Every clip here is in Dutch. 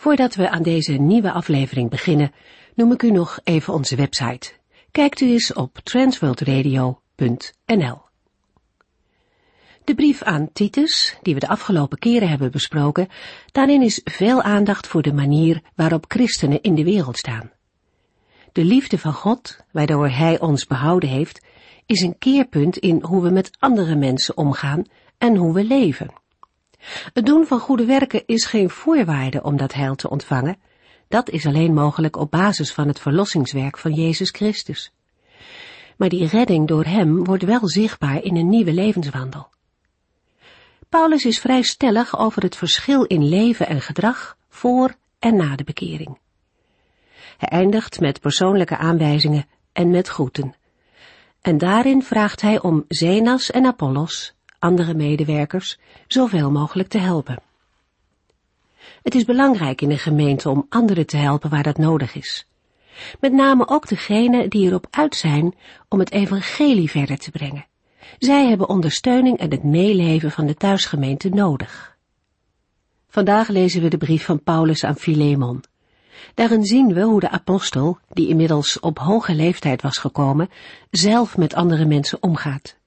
Voordat we aan deze nieuwe aflevering beginnen, noem ik u nog even onze website. Kijkt u eens op transworldradio.nl. De brief aan Titus, die we de afgelopen keren hebben besproken, daarin is veel aandacht voor de manier waarop christenen in de wereld staan. De liefde van God, waardoor Hij ons behouden heeft, is een keerpunt in hoe we met andere mensen omgaan en hoe we leven. Het doen van goede werken is geen voorwaarde om dat heil te ontvangen. Dat is alleen mogelijk op basis van het verlossingswerk van Jezus Christus. Maar die redding door Hem wordt wel zichtbaar in een nieuwe levenswandel. Paulus is vrij stellig over het verschil in leven en gedrag voor en na de bekering. Hij eindigt met persoonlijke aanwijzingen en met groeten. En daarin vraagt hij om Zenas en Apollos andere medewerkers zoveel mogelijk te helpen. Het is belangrijk in de gemeente om anderen te helpen waar dat nodig is. Met name ook degenen die erop uit zijn om het evangelie verder te brengen. Zij hebben ondersteuning en het meeleven van de thuisgemeente nodig. Vandaag lezen we de brief van Paulus aan Philemon. Daarin zien we hoe de apostel, die inmiddels op hoge leeftijd was gekomen, zelf met andere mensen omgaat.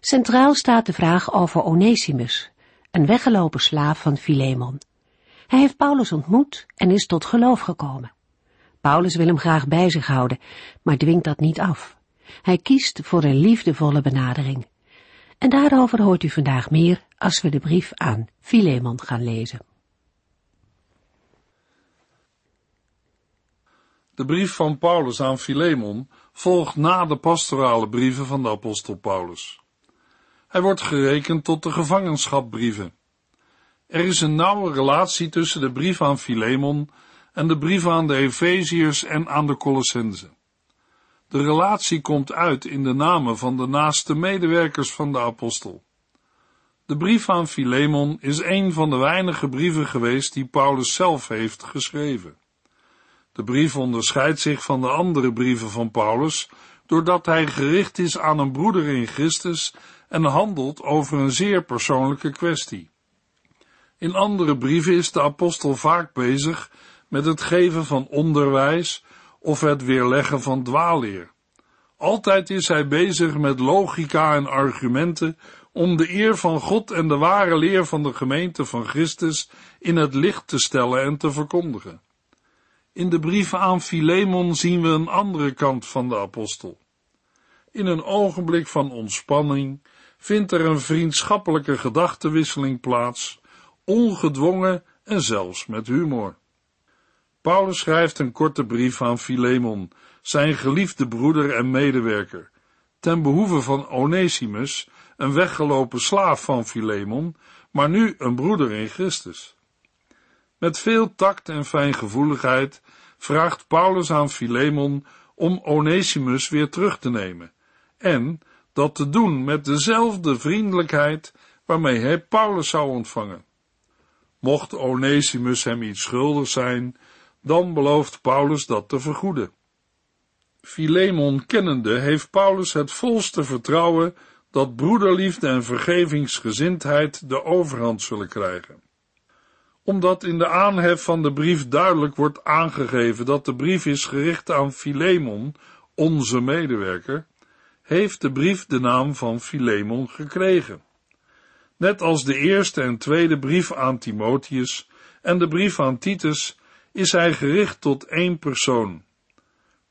Centraal staat de vraag over Onesimus, een weggelopen slaaf van Philemon. Hij heeft Paulus ontmoet en is tot geloof gekomen. Paulus wil hem graag bij zich houden, maar dwingt dat niet af. Hij kiest voor een liefdevolle benadering. En daarover hoort u vandaag meer als we de brief aan Philemon gaan lezen. De brief van Paulus aan Philemon volgt na de pastorale brieven van de apostel Paulus. Hij wordt gerekend tot de gevangenschapbrieven. Er is een nauwe relatie tussen de brief aan Philemon en de brief aan de Efeziërs en aan de Colossenzen. De relatie komt uit in de namen van de naaste medewerkers van de apostel. De brief aan Philemon is een van de weinige brieven geweest die Paulus zelf heeft geschreven. De brief onderscheidt zich van de andere brieven van Paulus doordat hij gericht is aan een broeder in Christus en handelt over een zeer persoonlijke kwestie. In andere brieven is de apostel vaak bezig met het geven van onderwijs of het weerleggen van dwaalleer. Altijd is hij bezig met logica en argumenten om de eer van God en de ware leer van de gemeente van Christus in het licht te stellen en te verkondigen. In de brief aan Philemon zien we een andere kant van de apostel. In een ogenblik van ontspanning vindt er een vriendschappelijke gedachtenwisseling plaats, ongedwongen en zelfs met humor. Paulus schrijft een korte brief aan Philemon, zijn geliefde broeder en medewerker, ten behoeve van Onesimus, een weggelopen slaaf van Philemon, maar nu een broeder in Christus. Met veel tact en fijngevoeligheid vraagt Paulus aan Philemon om Onesimus weer terug te nemen en dat te doen met dezelfde vriendelijkheid waarmee hij Paulus zou ontvangen. Mocht Onesimus hem iets schuldig zijn, dan belooft Paulus dat te vergoeden. Philemon kennende heeft Paulus het volste vertrouwen dat broederliefde en vergevingsgezindheid de overhand zullen krijgen. Omdat in de aanhef van de brief duidelijk wordt aangegeven dat de brief is gericht aan Philemon, onze medewerker, heeft de brief de naam van Philemon gekregen. Net als de eerste en tweede brief aan Timotheus en de brief aan Titus is hij gericht tot één persoon.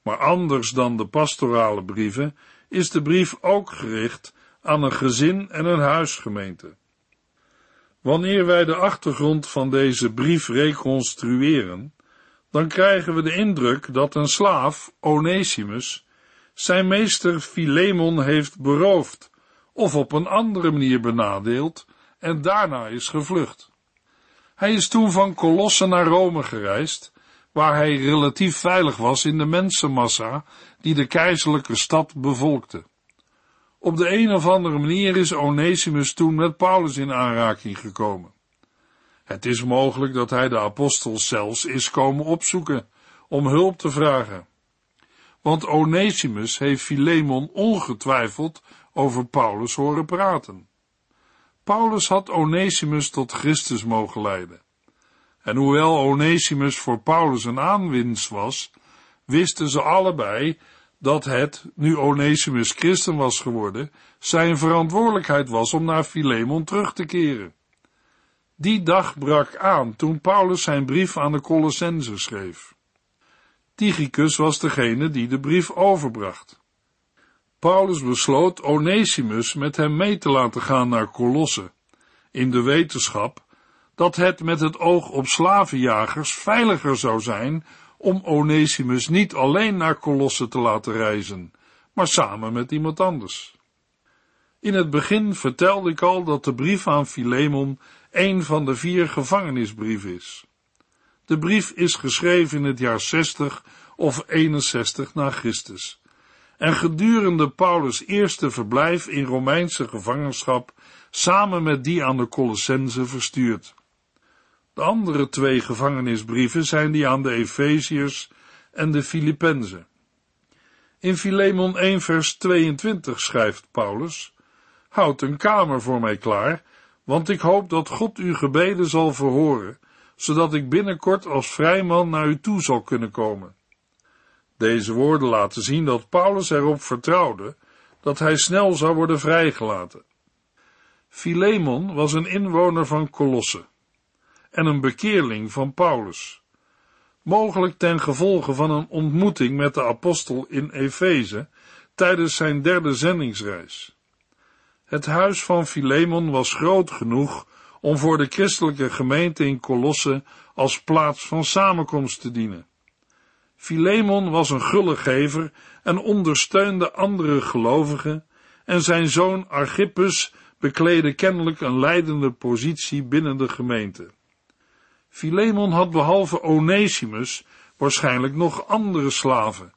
Maar anders dan de pastorale brieven is de brief ook gericht aan een gezin en een huisgemeente. Wanneer wij de achtergrond van deze brief reconstrueren, dan krijgen we de indruk dat een slaaf, Onesimus, zijn meester Philemon heeft beroofd of op een andere manier benadeeld en daarna is gevlucht. Hij is toen van Colosse naar Rome gereisd, waar hij relatief veilig was in de mensenmassa die de keizerlijke stad bevolkte. Op de een of andere manier is Onesimus toen met Paulus in aanraking gekomen. Het is mogelijk dat hij de apostels zelfs is komen opzoeken om hulp te vragen. Want Onesimus heeft Philemon ongetwijfeld over Paulus horen praten. Paulus had Onesimus tot Christus mogen leiden. En hoewel Onesimus voor Paulus een aanwinst was, wisten ze allebei dat het, nu Onesimus christen was geworden, zijn verantwoordelijkheid was om naar Philemon terug te keren. Die dag brak aan toen Paulus zijn brief aan de Colossense schreef. Tychicus was degene die de brief overbracht. Paulus besloot Onesimus met hem mee te laten gaan naar Colosse, in de wetenschap dat het met het oog op slavenjagers veiliger zou zijn om Onesimus niet alleen naar Colosse te laten reizen, maar samen met iemand anders. In het begin vertelde ik al dat de brief aan Philemon een van de vier gevangenisbrieven is. De brief is geschreven in het jaar 60 of 61 na Christus. En gedurende Paulus' eerste verblijf in Romeinse gevangenschap samen met die aan de Colossense verstuurd. De andere twee gevangenisbrieven zijn die aan de Efeziërs en de Filippenzen. In Filemon 1 vers 22 schrijft Paulus, Houd een kamer voor mij klaar, want ik hoop dat God uw gebeden zal verhoren, zodat ik binnenkort als vrijman naar u toe zal kunnen komen. Deze woorden laten zien dat Paulus erop vertrouwde dat hij snel zou worden vrijgelaten. Filemon was een inwoner van Colosse en een bekeerling van Paulus. Mogelijk ten gevolge van een ontmoeting met de apostel in Efeze tijdens zijn derde zendingsreis. Het huis van Filemon was groot genoeg om voor de christelijke gemeente in Colosse als plaats van samenkomst te dienen. Filemon was een gullegever en ondersteunde andere gelovigen en zijn zoon Archippus bekleedde kennelijk een leidende positie binnen de gemeente. Filemon had behalve Onesimus waarschijnlijk nog andere slaven.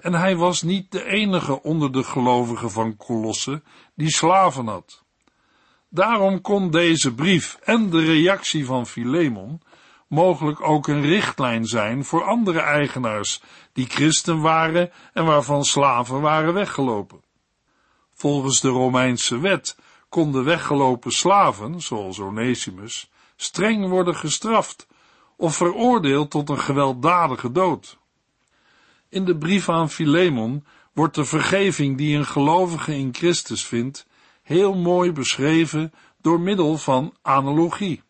En hij was niet de enige onder de gelovigen van Colosse die slaven had. Daarom kon deze brief en de reactie van Filemon mogelijk ook een richtlijn zijn voor andere eigenaars die christen waren en waarvan slaven waren weggelopen. Volgens de Romeinse wet konden weggelopen slaven, zoals Onesimus, streng worden gestraft of veroordeeld tot een gewelddadige dood. In de brief aan Filemon wordt de vergeving die een gelovige in Christus vindt heel mooi beschreven door middel van analogie.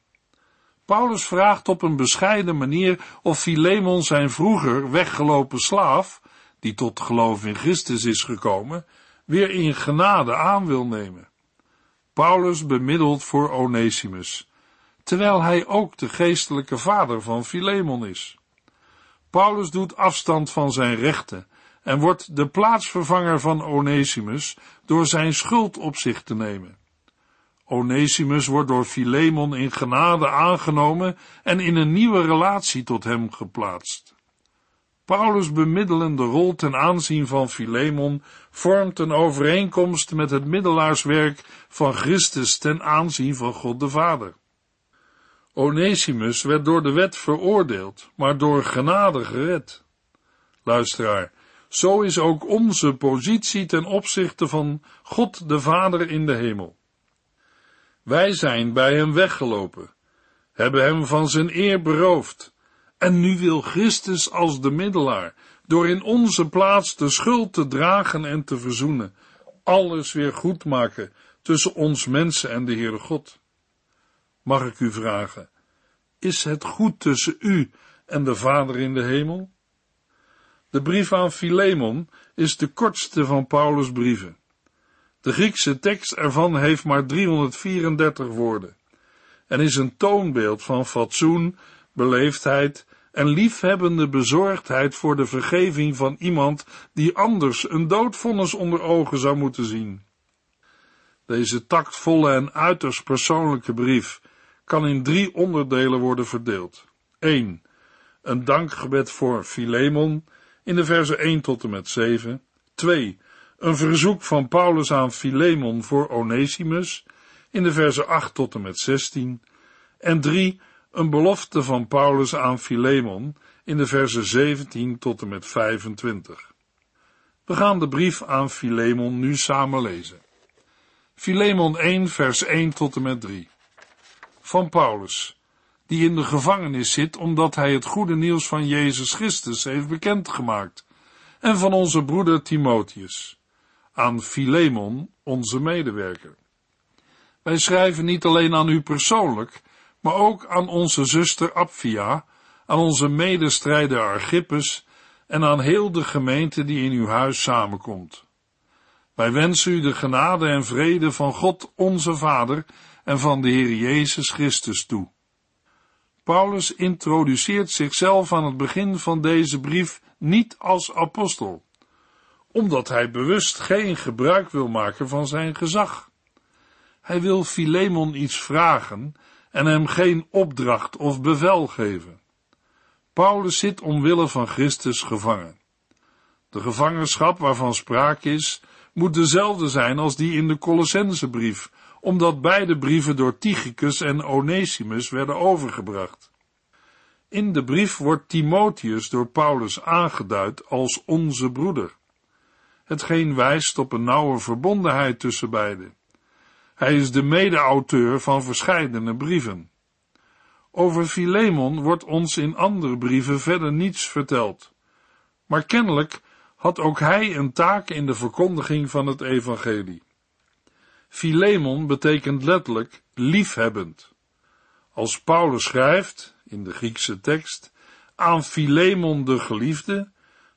Paulus vraagt op een bescheiden manier of Filemon zijn vroeger weggelopen slaaf, die tot geloof in Christus is gekomen, weer in genade aan wil nemen. Paulus bemiddelt voor Onesimus, terwijl hij ook de geestelijke vader van Filemon is. Paulus doet afstand van zijn rechten en wordt de plaatsvervanger van Onesimus door zijn schuld op zich te nemen. Onesimus wordt door Filemon in genade aangenomen en in een nieuwe relatie tot hem geplaatst. Paulus' bemiddelende rol ten aanzien van Filemon vormt een overeenkomst met het middelaarswerk van Christus ten aanzien van God de Vader. Onesimus werd door de wet veroordeeld, maar door genade gered. Luisteraar, zo is ook onze positie ten opzichte van God de Vader in de hemel. Wij zijn bij hem weggelopen, hebben hem van zijn eer beroofd, en nu wil Christus als de middelaar, door in onze plaats de schuld te dragen en te verzoenen, alles weer goed maken tussen ons mensen en de Heere God. Mag ik u vragen, is het goed tussen u en de Vader in de hemel? De brief aan Philemon is de kortste van Paulus' brieven. De Griekse tekst ervan heeft maar 334 woorden en is een toonbeeld van fatsoen, beleefdheid en liefhebbende bezorgdheid voor de vergeving van iemand die anders een doodvonnis onder ogen zou moeten zien. Deze tactvolle en uiterst persoonlijke brief kan in drie onderdelen worden verdeeld. 1. een dankgebed voor Philemon in de versen 1 tot en met 7. 2. Een verzoek van Paulus aan Philemon voor Onesimus in de versen 8 tot en met 16. En 3. Een belofte van Paulus aan Philemon in de versen 17 tot en met 25. We gaan de brief aan Philemon nu samen lezen. Philemon 1 vers 1 tot en met 3. Van Paulus, die in de gevangenis zit omdat hij het goede nieuws van Jezus Christus heeft bekendgemaakt, en van onze broeder Timotheus, aan Philemon, onze medewerker. Wij schrijven niet alleen aan u persoonlijk, maar ook aan onze zuster Apphia, aan onze medestrijder Archippus en aan heel de gemeente die in uw huis samenkomt. Wij wensen u de genade en vrede van God onze Vader en van de Heer Jezus Christus toe. Paulus introduceert zichzelf aan het begin van deze brief niet als apostel, omdat hij bewust geen gebruik wil maken van zijn gezag. Hij wil Philemon iets vragen en hem geen opdracht of bevel geven. Paulus zit omwille van Christus gevangen. De gevangenschap waarvan sprake is, moet dezelfde zijn als die in de Colossensebrief, omdat beide brieven door Tychicus en Onesimus werden overgebracht. In de brief wordt Timotheus door Paulus aangeduid als onze broeder, hetgeen wijst op een nauwe verbondenheid tussen beiden. Hij is de mede-auteur van verscheidene brieven. Over Philemon wordt ons in andere brieven verder niets verteld. Maar kennelijk had ook hij een taak in de verkondiging van het evangelie. Philemon betekent letterlijk liefhebbend. Als Paulus schrijft, in de Griekse tekst, aan Philemon de geliefde,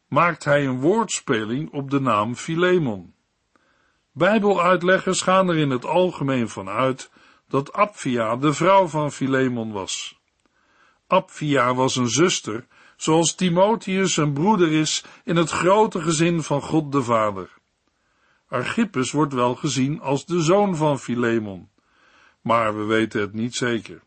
maakt hij een woordspeling op de naam Philemon. Bijbeluitleggers gaan er in het algemeen van uit dat Apphia de vrouw van Philemon was. Apphia was een zuster, zoals Timotheus een broeder is in het grote gezin van God de Vader. Archippus wordt wel gezien als de zoon van Philemon, maar we weten het niet zeker.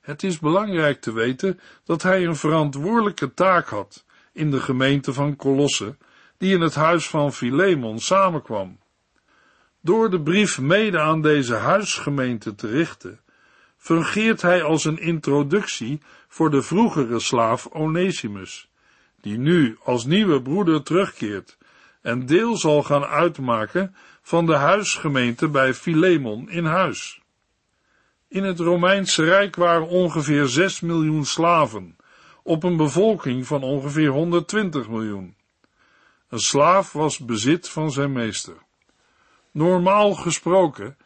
Het is belangrijk te weten dat hij een verantwoordelijke taak had in de gemeente van Colosse, die in het huis van Philemon samenkwam. Door de brief mede aan deze huisgemeente te richten, fungeert hij als een introductie voor de vroegere slaaf Onesimus, die nu als nieuwe broeder terugkeert en deel zal gaan uitmaken van de huisgemeente bij Philemon in huis. In het Romeinse Rijk waren ongeveer 6 miljoen slaven, op een bevolking van ongeveer 120 miljoen. Een slaaf was bezit van zijn meester. Normaal gesproken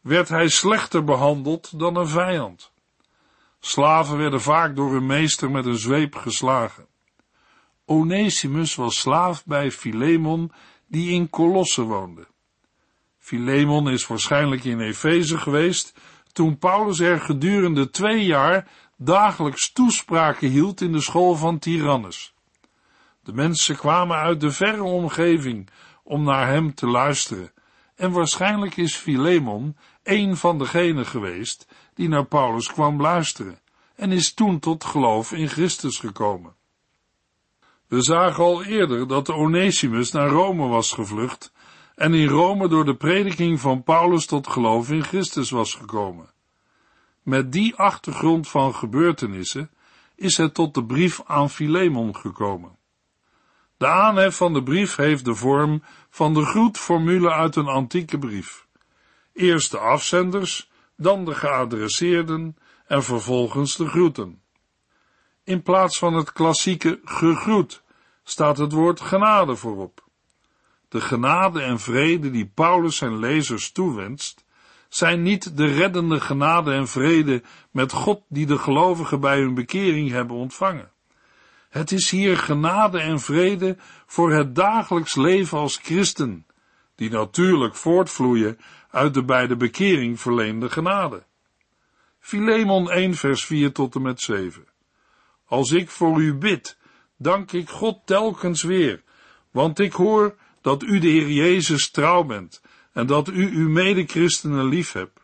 werd hij slechter behandeld dan een vijand. Slaven werden vaak door hun meester met een zweep geslagen. Onesimus was slaaf bij Philemon, die in Colosse woonde. Philemon is waarschijnlijk in Efeze geweest toen Paulus er gedurende twee jaar dagelijks toespraken hield in de school van Tyrannus. De mensen kwamen uit de verre omgeving om naar hem te luisteren, en waarschijnlijk is Philemon een van degenen geweest die naar Paulus kwam luisteren en is toen tot geloof in Christus gekomen. We zagen al eerder dat Onesimus naar Rome was gevlucht en in Rome door de prediking van Paulus tot geloof in Christus was gekomen. Met die achtergrond van gebeurtenissen is het tot de brief aan Philemon gekomen. De aanhef van de brief heeft de vorm van de groetformule uit een antieke brief. Eerst de afzenders, dan de geadresseerden en vervolgens de groeten. In plaats van het klassieke gegroet staat het woord genade voorop. De genade en vrede die Paulus zijn lezers toewenst, zijn niet de reddende genade en vrede met God die de gelovigen bij hun bekering hebben ontvangen. Het is hier genade en vrede voor het dagelijks leven als christen, die natuurlijk voortvloeien uit de bij de bekering verleende genade. Filemon 1 vers 4 tot en met 7. Als ik voor u bid, dank ik God telkens weer, want ik hoor dat u de Heer Jezus trouw bent en dat u uw medechristenen lief hebt.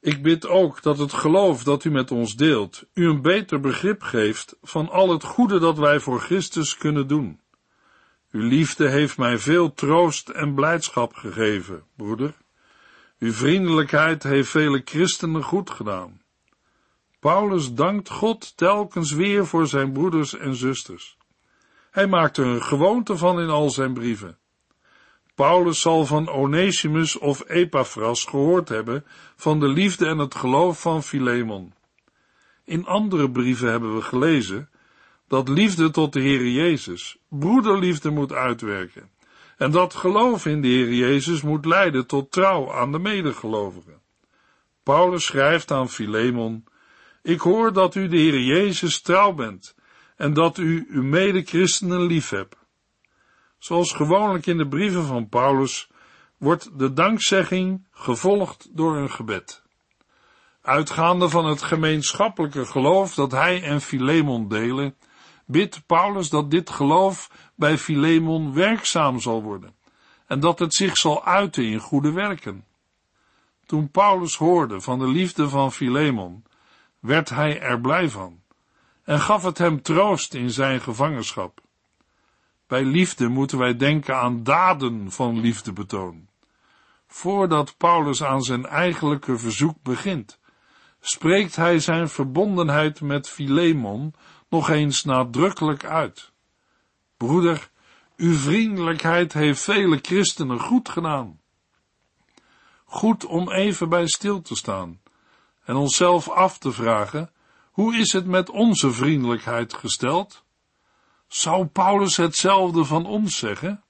Ik bid ook dat het geloof dat u met ons deelt, u een beter begrip geeft van al het goede dat wij voor Christus kunnen doen. Uw liefde heeft mij veel troost en blijdschap gegeven, broeder. Uw vriendelijkheid heeft vele christenen goed gedaan. Paulus dankt God telkens weer voor zijn broeders en zusters. Hij maakt er een gewoonte van in al zijn brieven. Paulus zal van Onesimus of Epaphras gehoord hebben van de liefde en het geloof van Philemon. In andere brieven hebben we gelezen dat liefde tot de Heer Jezus broederliefde moet uitwerken en dat geloof in de Heer Jezus moet leiden tot trouw aan de medegelovigen. Paulus schrijft aan Philemon, ik hoor dat u de Heer Jezus trouw bent en dat u uw medechristenen lief hebt. Zoals gewoonlijk in de brieven van Paulus wordt de dankzegging gevolgd door een gebed. Uitgaande van het gemeenschappelijke geloof dat hij en Philemon delen, bidt Paulus dat dit geloof bij Philemon werkzaam zal worden en dat het zich zal uiten in goede werken. Toen Paulus hoorde van de liefde van Philemon, werd hij er blij van en gaf het hem troost in zijn gevangenschap. Bij liefde moeten wij denken aan daden van liefdebetoon. Voordat Paulus aan zijn eigenlijke verzoek begint, spreekt hij zijn verbondenheid met Philemon nog eens nadrukkelijk uit. Broeder, uw vriendelijkheid heeft vele christenen goed gedaan. Goed om even bij stil te staan en onszelf af te vragen, hoe is het met onze vriendelijkheid gesteld? Zou Paulus hetzelfde van ons zeggen?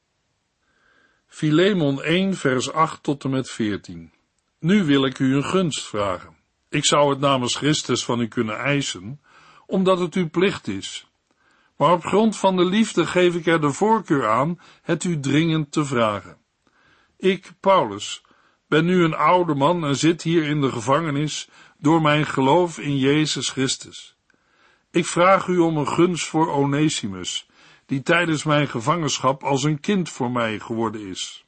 Filemon 1 vers 8 tot en met 14 Nu wil ik u een gunst vragen. Ik zou het namens Christus van u kunnen eisen, omdat het uw plicht is. Maar op grond van de liefde geef ik er de voorkeur aan het u dringend te vragen. Ik, Paulus, ben nu een oude man en zit hier in de gevangenis door mijn geloof in Jezus Christus. Ik vraag u om een gunst voor Onesimus, die tijdens mijn gevangenschap als een kind voor mij geworden is.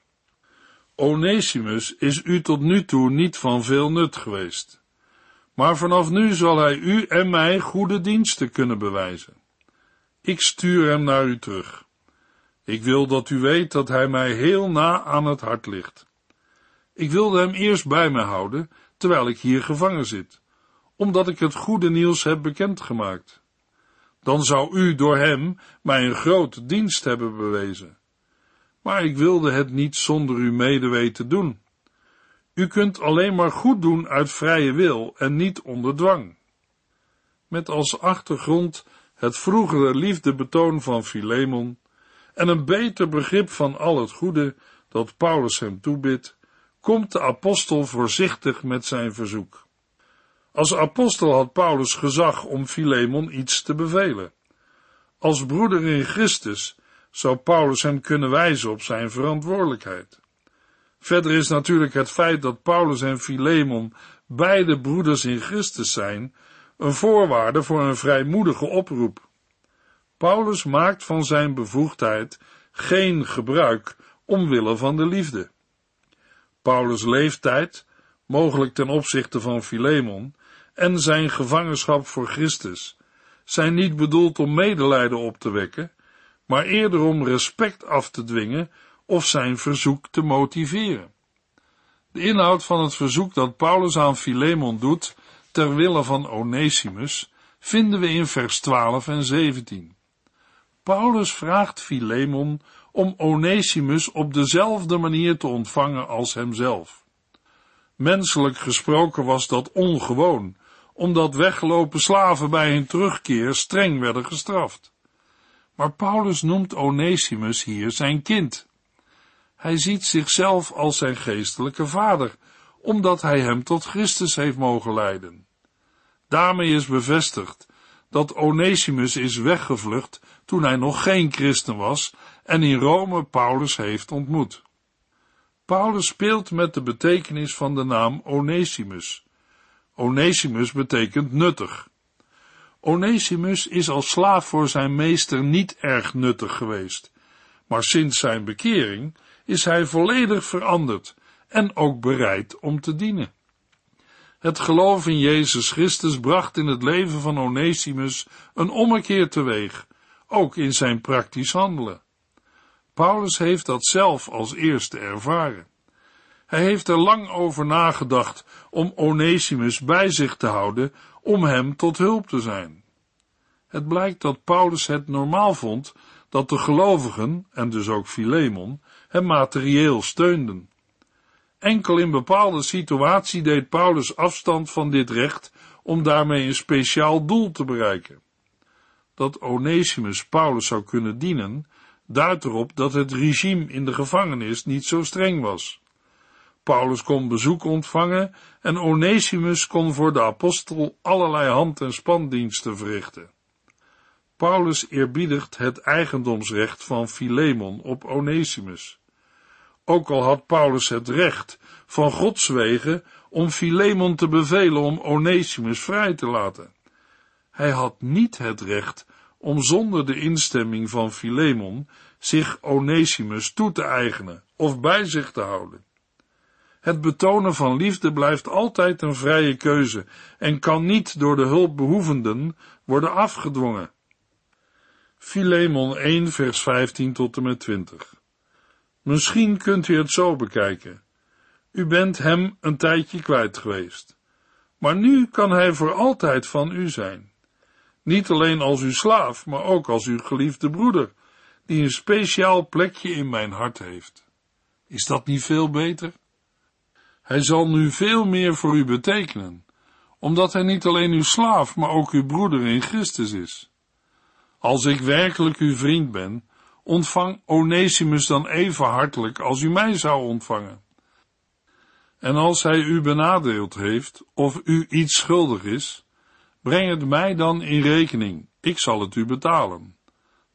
Onesimus is u tot nu toe niet van veel nut geweest, maar vanaf nu zal hij u en mij goede diensten kunnen bewijzen. Ik stuur hem naar u terug. Ik wil dat u weet dat hij mij heel na aan het hart ligt. Ik wilde hem eerst bij me houden, terwijl ik hier gevangen zit, omdat ik het goede nieuws heb bekendgemaakt. Dan zou u door hem mij een grote dienst hebben bewezen. Maar ik wilde het niet zonder uw medeweten doen. U kunt alleen maar goed doen uit vrije wil en niet onder dwang. Met als achtergrond het vroegere liefdebetoon van Philemon en een beter begrip van al het goede dat Paulus hem toebidt, komt de apostel voorzichtig met zijn verzoek. Als apostel had Paulus gezag om Philemon iets te bevelen. Als broeder in Christus zou Paulus hem kunnen wijzen op zijn verantwoordelijkheid. Verder is natuurlijk het feit dat Paulus en Philemon beide broeders in Christus zijn, een voorwaarde voor een vrijmoedige oproep. Paulus maakt van zijn bevoegdheid geen gebruik omwille van de liefde. Paulus' leeftijd, mogelijk ten opzichte van Philemon, en zijn gevangenschap voor Christus zijn niet bedoeld om medelijden op te wekken, maar eerder om respect af te dwingen of zijn verzoek te motiveren. De inhoud van het verzoek dat Paulus aan Philemon doet, ter wille van Onesimus, vinden we in vers 12 en 17. Paulus vraagt Philemon om Onesimus op dezelfde manier te ontvangen als hemzelf. Menselijk gesproken was dat ongewoon, omdat weggelopen slaven bij hun terugkeer streng werden gestraft. Maar Paulus noemt Onesimus hier zijn kind. Hij ziet zichzelf als zijn geestelijke vader, omdat hij hem tot Christus heeft mogen leiden. Daarmee is bevestigd dat Onesimus is weggevlucht toen hij nog geen christen was en in Rome Paulus heeft ontmoet. Paulus speelt met de betekenis van de naam Onesimus. Onesimus betekent nuttig. Onesimus is als slaaf voor zijn meester niet erg nuttig geweest, maar sinds zijn bekering is hij volledig veranderd en ook bereid om te dienen. Het geloof in Jezus Christus bracht in het leven van Onesimus een ommekeer teweeg, ook in zijn praktisch handelen. Paulus heeft dat zelf als eerste ervaren. Hij heeft er lang over nagedacht om Onesimus bij zich te houden, om hem tot hulp te zijn. Het blijkt dat Paulus het normaal vond dat de gelovigen, en dus ook Philemon, hem materieel steunden. Enkel in bepaalde situatie deed Paulus afstand van dit recht om daarmee een speciaal doel te bereiken. Dat Onesimus Paulus zou kunnen dienen, duidt erop dat het regime in de gevangenis niet zo streng was. Paulus kon bezoek ontvangen en Onesimus kon voor de apostel allerlei hand- en spandiensten verrichten. Paulus eerbiedigt het eigendomsrecht van Philemon op Onesimus. Ook al had Paulus het recht van Gods wegen om Philemon te bevelen om Onesimus vrij te laten. Hij had niet het recht om zonder de instemming van Philemon zich Onesimus toe te eigenen of bij zich te houden. Het betonen van liefde blijft altijd een vrije keuze en kan niet door de hulpbehoevenden worden afgedwongen. Philemon 1 vers 15 tot en met 20 Misschien kunt u het zo bekijken. U bent hem een tijdje kwijt geweest. Maar nu kan hij voor altijd van u zijn. Niet alleen als uw slaaf, maar ook als uw geliefde broeder, die een speciaal plekje in mijn hart heeft. Is dat niet veel beter? Hij zal nu veel meer voor u betekenen, omdat hij niet alleen uw slaaf, maar ook uw broeder in Christus is. Als ik werkelijk uw vriend ben, ontvang Onesimus dan even hartelijk als u mij zou ontvangen. En als hij u benadeeld heeft, of u iets schuldig is, breng het mij dan in rekening, ik zal het u betalen.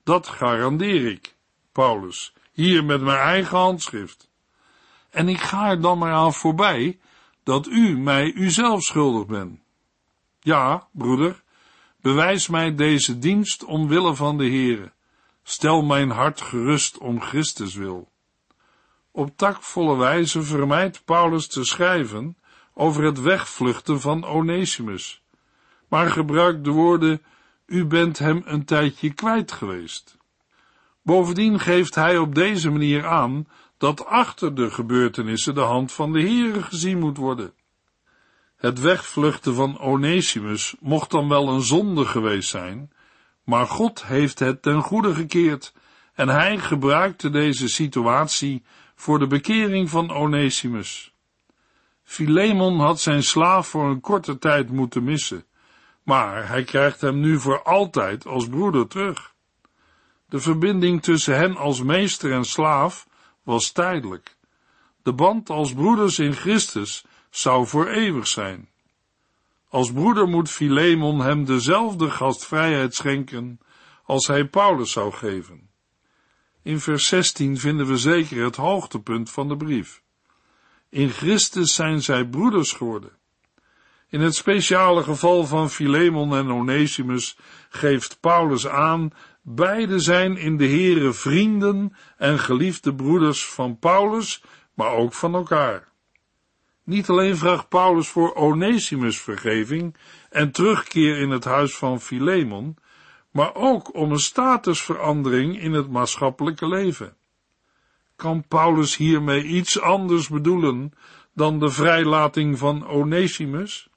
Dat garandeer ik, Paulus, hier met mijn eigen handschrift. En ik ga er dan maar aan voorbij dat u mij uzelf schuldig bent. Ja, broeder, bewijs mij deze dienst omwille van de Heere. Stel mijn hart gerust om Christus wil. Op takvolle wijze vermijdt Paulus te schrijven over het wegvluchten van Onesimus, maar gebruikt de woorden, u bent hem een tijdje kwijt geweest. Bovendien geeft hij op deze manier aan dat achter de gebeurtenissen de hand van de Heere gezien moet worden. Het wegvluchten van Onesimus mocht dan wel een zonde geweest zijn, maar God heeft het ten goede gekeerd en hij gebruikte deze situatie voor de bekering van Onesimus. Philemon had zijn slaaf voor een korte tijd moeten missen, maar hij krijgt hem nu voor altijd als broeder terug. De verbinding tussen hen als meester en slaaf was tijdelijk. De band als broeders in Christus zou voor eeuwig zijn. Als broeder moet Philemon hem dezelfde gastvrijheid schenken als hij Paulus zou geven. In vers 16 vinden we zeker het hoogtepunt van de brief. In Christus zijn zij broeders geworden. In het speciale geval van Philemon en Onesimus geeft Paulus aan, beide zijn in de Here vrienden en geliefde broeders van Paulus, maar ook van elkaar. Niet alleen vraagt Paulus voor Onesimus vergeving en terugkeer in het huis van Philemon, maar ook om een statusverandering in het maatschappelijke leven. Kan Paulus hiermee iets anders bedoelen dan de vrijlating van Onesimus?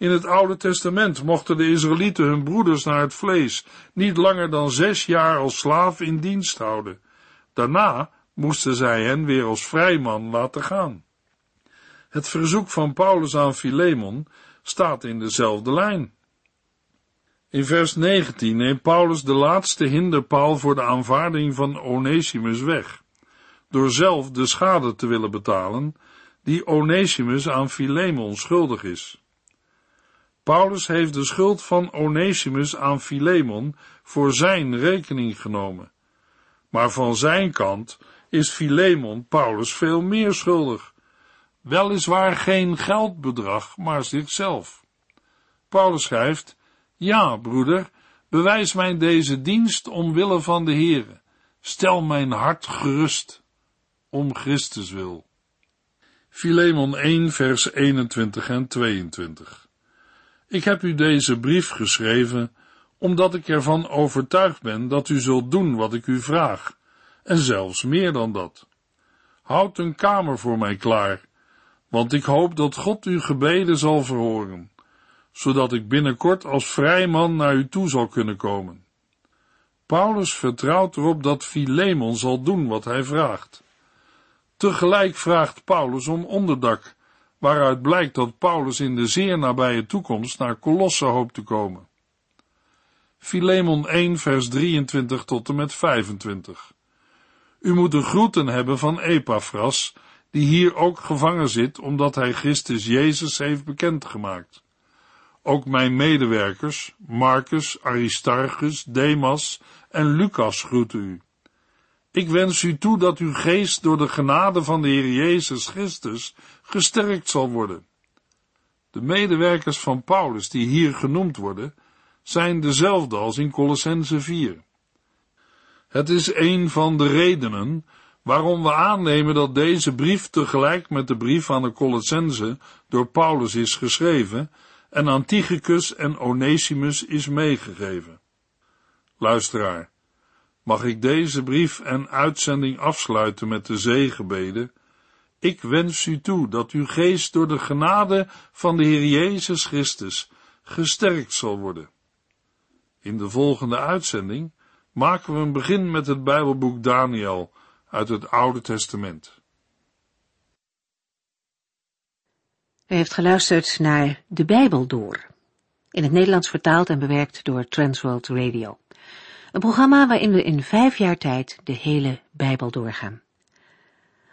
In het Oude Testament mochten de Israëlieten hun broeders naar het vlees niet langer dan zes jaar als slaaf in dienst houden. Daarna moesten zij hen weer als vrijman laten gaan. Het verzoek van Paulus aan Philemon staat in dezelfde lijn. In vers 19 neemt Paulus de laatste hinderpaal voor de aanvaarding van Onesimus weg, door zelf de schade te willen betalen die Onesimus aan Philemon schuldig is. Paulus heeft de schuld van Onesimus aan Philemon voor zijn rekening genomen. Maar van zijn kant is Philemon Paulus veel meer schuldig. Weliswaar geen geldbedrag, maar zichzelf. Paulus schrijft, ja, broeder, bewijs mij deze dienst omwille van de Heere. Stel mijn hart gerust, om Christus wil. Filemon 1 vers 21 en 22. Ik heb u deze brief geschreven omdat ik ervan overtuigd ben dat u zult doen wat ik u vraag, en zelfs meer dan dat. Houd een kamer voor mij klaar, want ik hoop dat God uw gebeden zal verhoren, zodat ik binnenkort als vrij man naar u toe zal kunnen komen. Paulus vertrouwt erop dat Filemon zal doen wat hij vraagt. Tegelijk vraagt Paulus om onderdak, waaruit blijkt dat Paulus in de zeer nabije toekomst naar Colosse hoopt te komen. Filemon 1 vers 23 tot en met 25. U moet de groeten hebben van Epaphras, die hier ook gevangen zit, omdat hij Christus Jezus heeft bekendgemaakt. Ook mijn medewerkers, Marcus, Aristarchus, Demas en Lucas groeten u. Ik wens u toe dat uw geest door de genade van de Heer Jezus Christus gesterkt zal worden. De medewerkers van Paulus die hier genoemd worden, zijn dezelfde als in Colossense 4. Het is een van de redenen waarom we aannemen dat deze brief tegelijk met de brief aan de Colossense door Paulus is geschreven en Antichicus en Onesimus is meegegeven. Luisteraar, mag ik deze brief en uitzending afsluiten met de zegenbeden. Ik wens u toe dat uw geest door de genade van de Heer Jezus Christus gesterkt zal worden. In de volgende uitzending maken we een begin met het Bijbelboek Daniel uit het Oude Testament. U heeft geluisterd naar De Bijbel Door, in het Nederlands vertaald en bewerkt door Transworld Radio. Een programma waarin we in vijf jaar tijd de hele Bijbel doorgaan.